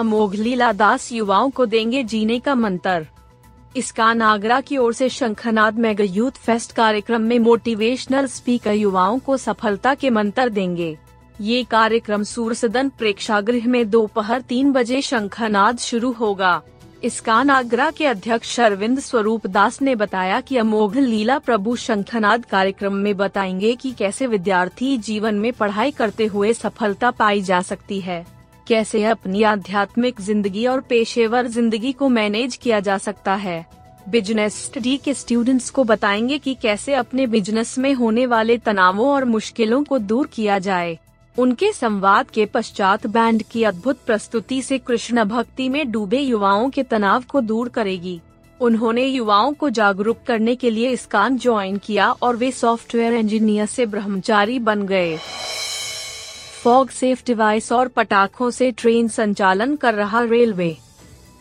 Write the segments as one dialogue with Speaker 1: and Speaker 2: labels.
Speaker 1: अमोघ लीला दास युवाओं को देंगे जीने का मंत्र। इसका नागरा की ओर से शंखनाद मेगा यूथ फेस्ट कार्यक्रम में मोटिवेशनल स्पीकर युवाओं को सफलता के मंत्र देंगे। ये कार्यक्रम सूर सूरसदन प्रेक्षागृह में दोपहर तीन बजे शंखनाद शुरू होगा। इसका नागरा के अध्यक्ष अरविंद स्वरूप दास ने बताया कि अमोघ लीला प्रभु शंखनाद कार्यक्रम में बताएँगे कि कैसे विद्यार्थी जीवन में पढ़ाई करते हुए सफलता पाई जा सकती है। कैसे अपनी आध्यात्मिक ज़िंदगी और पेशेवर ज़िंदगी को मैनेज किया जा सकता है। बिज़नेस स्टडी के स्टूडेंट्स को बताएँगे कि कैसे अपने बिज़नेस में होने वाले तनावों और मुश्किलों को दूर किया जाए। उनके संवाद के पश्चात बैंड की अद्भुत प्रस्तुति से कृष्ण भक्ति में डूबे युवाओं के तनाव को दूर करेगी। उन्होंने युवाओं को जागरूक करने के लिए इसकान ज्वाइन किया और वे सॉफ्टवेयर इंजीनियर से ब्रह्मचारी बन गए। फॉग सेफ़ डिवाइस और पटाखों से ट्रेन संचालन कर रहा रेलवे।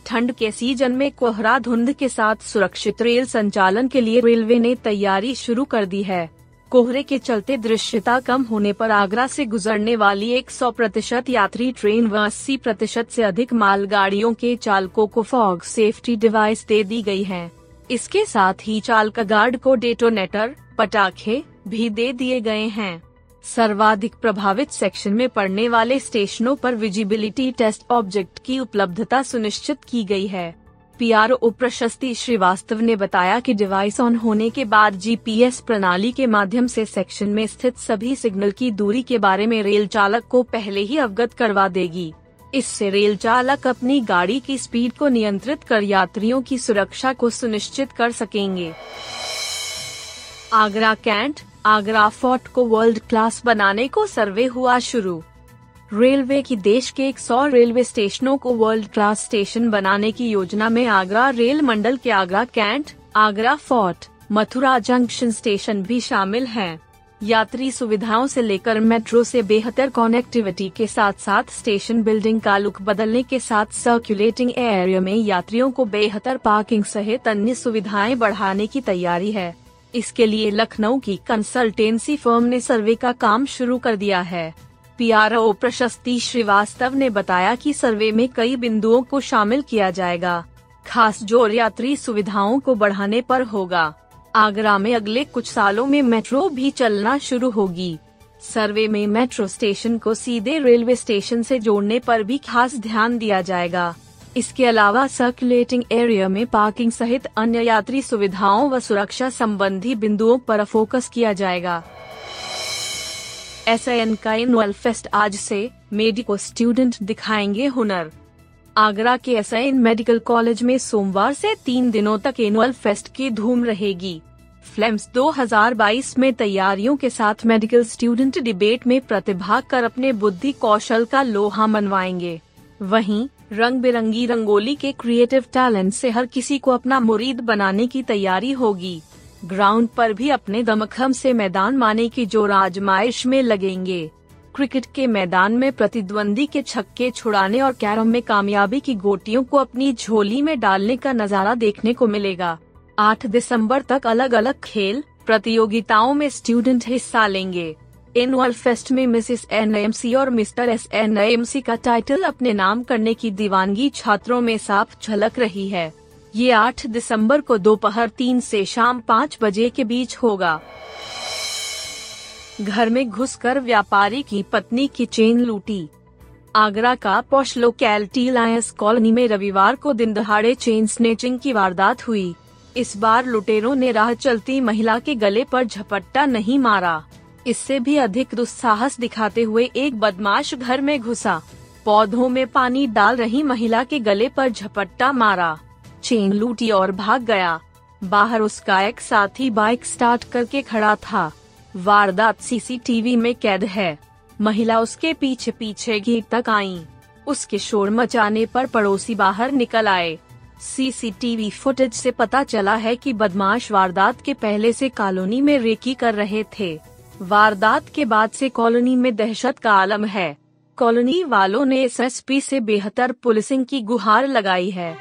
Speaker 1: ठंड के सीज़न में कोहरा धुंध के साथ सुरक्षित रेल संचालन के लिए रेलवे ने तैयारी शुरू कर दी है। कोहरे के चलते दृश्यता कम होने पर आगरा से गुजरने वाली 100 प्रतिशत यात्री ट्रेन व 80 प्रतिशत से अधिक मालगाड़ियों के चालकों को फॉग सेफ्टी डिवाइस दे दी गई है। इसके साथ ही चालक गार्ड को डेटोनेटर, पटाखे भी दे दिए गए हैं। सर्वाधिक प्रभावित सेक्शन में पड़ने वाले स्टेशनों पर विजिबिलिटी टेस्ट ऑब्जेक्ट की उपलब्धता सुनिश्चित की गई है। पी पीआरओ प्रशस्ति श्रीवास्तव ने बताया कि डिवाइस ऑन होने के बाद जीपीएस प्रणाली के माध्यम से सेक्शन में स्थित सभी सिग्नल की दूरी के बारे में रेल चालक को पहले ही अवगत करवा देगी। इससे रेल चालक अपनी गाड़ी की स्पीड को नियंत्रित कर यात्रियों की सुरक्षा को सुनिश्चित कर सकेंगे। आगरा कैंट आगरा फोर्ट को वर्ल्ड क्लास बनाने को सर्वे हुआ शुरू रेलवे की देश के 100 रेलवे स्टेशनों को वर्ल्ड क्लास स्टेशन बनाने की योजना में आगरा रेल मंडल के Agra Cantt, Agra Fort, Mathura junction station भी शामिल हैं। यात्री सुविधाओं से लेकर मेट्रो से बेहतर कनेक्टिविटी के साथ साथ स्टेशन बिल्डिंग का लुक बदलने के साथ सर्कुलेटिंग एरिया में यात्रियों को बेहतर पार्किंग सहित अन्य सुविधाएँ बढ़ाने की तैयारी है इसके लिए लखनऊ की कंसल्टेंसी फर्म ने सर्वे का काम शुरू कर दिया है। पीआरओ प्रशस्ति श्रीवास्तव ने बताया कि सर्वे में कई बिंदुओं को शामिल किया जाएगा। खास ज़ोर यात्री सुविधाओं को बढ़ाने पर होगा। आगरा में अगले कुछ सालों में मेट्रो भी चलना शुरू होगी। सर्वे में मेट्रो स्टेशन को सीधे रेलवे स्टेशन से जोड़ने पर भी खास ध्यान दिया जाएगा। इसके अलावा सर्कुलेटिंग एरिया में पार्किंग सहित अन्य यात्री सुविधाओं व सुरक्षा संबंधी बिंदुओं पर फोकस किया जाएगा। एसआईएन का एनुअल फेस्ट आज से मेडिको स्टूडेंट दिखाएँगे हुनर। आगरा के एस आई मेडिकल कॉलेज में सोमवार से तीन दिनों तक एनुअल फेस्ट की धूम रहेगी। फ्लेम्स 2022 में तैयारियों के साथ मेडिकल स्टूडेंट डिबेट में प्रतिभाग कर अपने बुद्धि कौशल का लोहा मनवाएँगे। वहीं रंग बिरंगी रंगोली के क्रिएटिव टैलेंट से हर किसी को अपना मुरीद बनाने की तैयारी होगी। ग्राउंड पर भी अपने दमखम से मैदान माने की ज़ोर आजमाइश में लगेंगे। क्रिकेट के मैदान में प्रतिद्वंदी के छक्के छुड़ाने और कैरम में कामयाबी की गोटियों को अपनी झोली में डालने का नज़ारा देखने को मिलेगा। 8 दिसंबर तक अलग अलग खेल प्रतियोगिताओं में स्टूडेंट हिस्सा लेंगे। एनुअल फेस्ट में मिसिस एन और मिस्टर एस एन का टाइटल अपने नाम करने की दीवानगी छात्रों में साफ़ झलक रही है। ये 8 दिसंबर को दोपहर तीन से शाम पाँच बजे के बीच होगा। घर में घुसकर व्यापारी की पत्नी की चेन लूटी। आगरा का पौष लोकैलिटी लायंस कॉलोनी में रविवार को दिन दहाड़े चेन स्नेचिंग की वारदात हुई। इस बार लुटेरों ने राह चलती महिला के गले पर झपट्टा नहीं मारा। इससे भी अधिक दुस्साहस दिखाते हुए एक बदमाश घर में घुसा। पौधों में पानी डाल रही महिला के गले पर झपट्टा मारा। चेन लूटी और भाग गया। बाहर उसका एक साथी बाइक स्टार्ट करके खड़ा था। वारदात सीसीटीवी में कैद है। महिला उसके पीछे पीछे घी तक आई। उसके शोर मचाने पर पड़ोसी बाहर निकल आए। सीसीटीवी फुटेज से पता चला है कि बदमाश वारदात के पहले से कॉलोनी में रेकी कर रहे थे। वारदात के बाद से कॉलोनी में दहशत का आलम है। कॉलोनी वालों ने एसएसपी से बेहतर पुलिसिंग की गुहार लगाई है।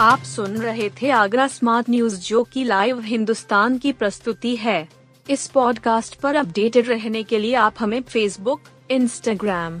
Speaker 1: आप सुन रहे थे आगरा स्मार्ट न्यूज़, जो की लाइव हिंदुस्तान की प्रस्तुति है। इस पॉडकास्ट पर अपडेटेड रहने के लिए आप हमें फेसबुक इंस्टाग्राम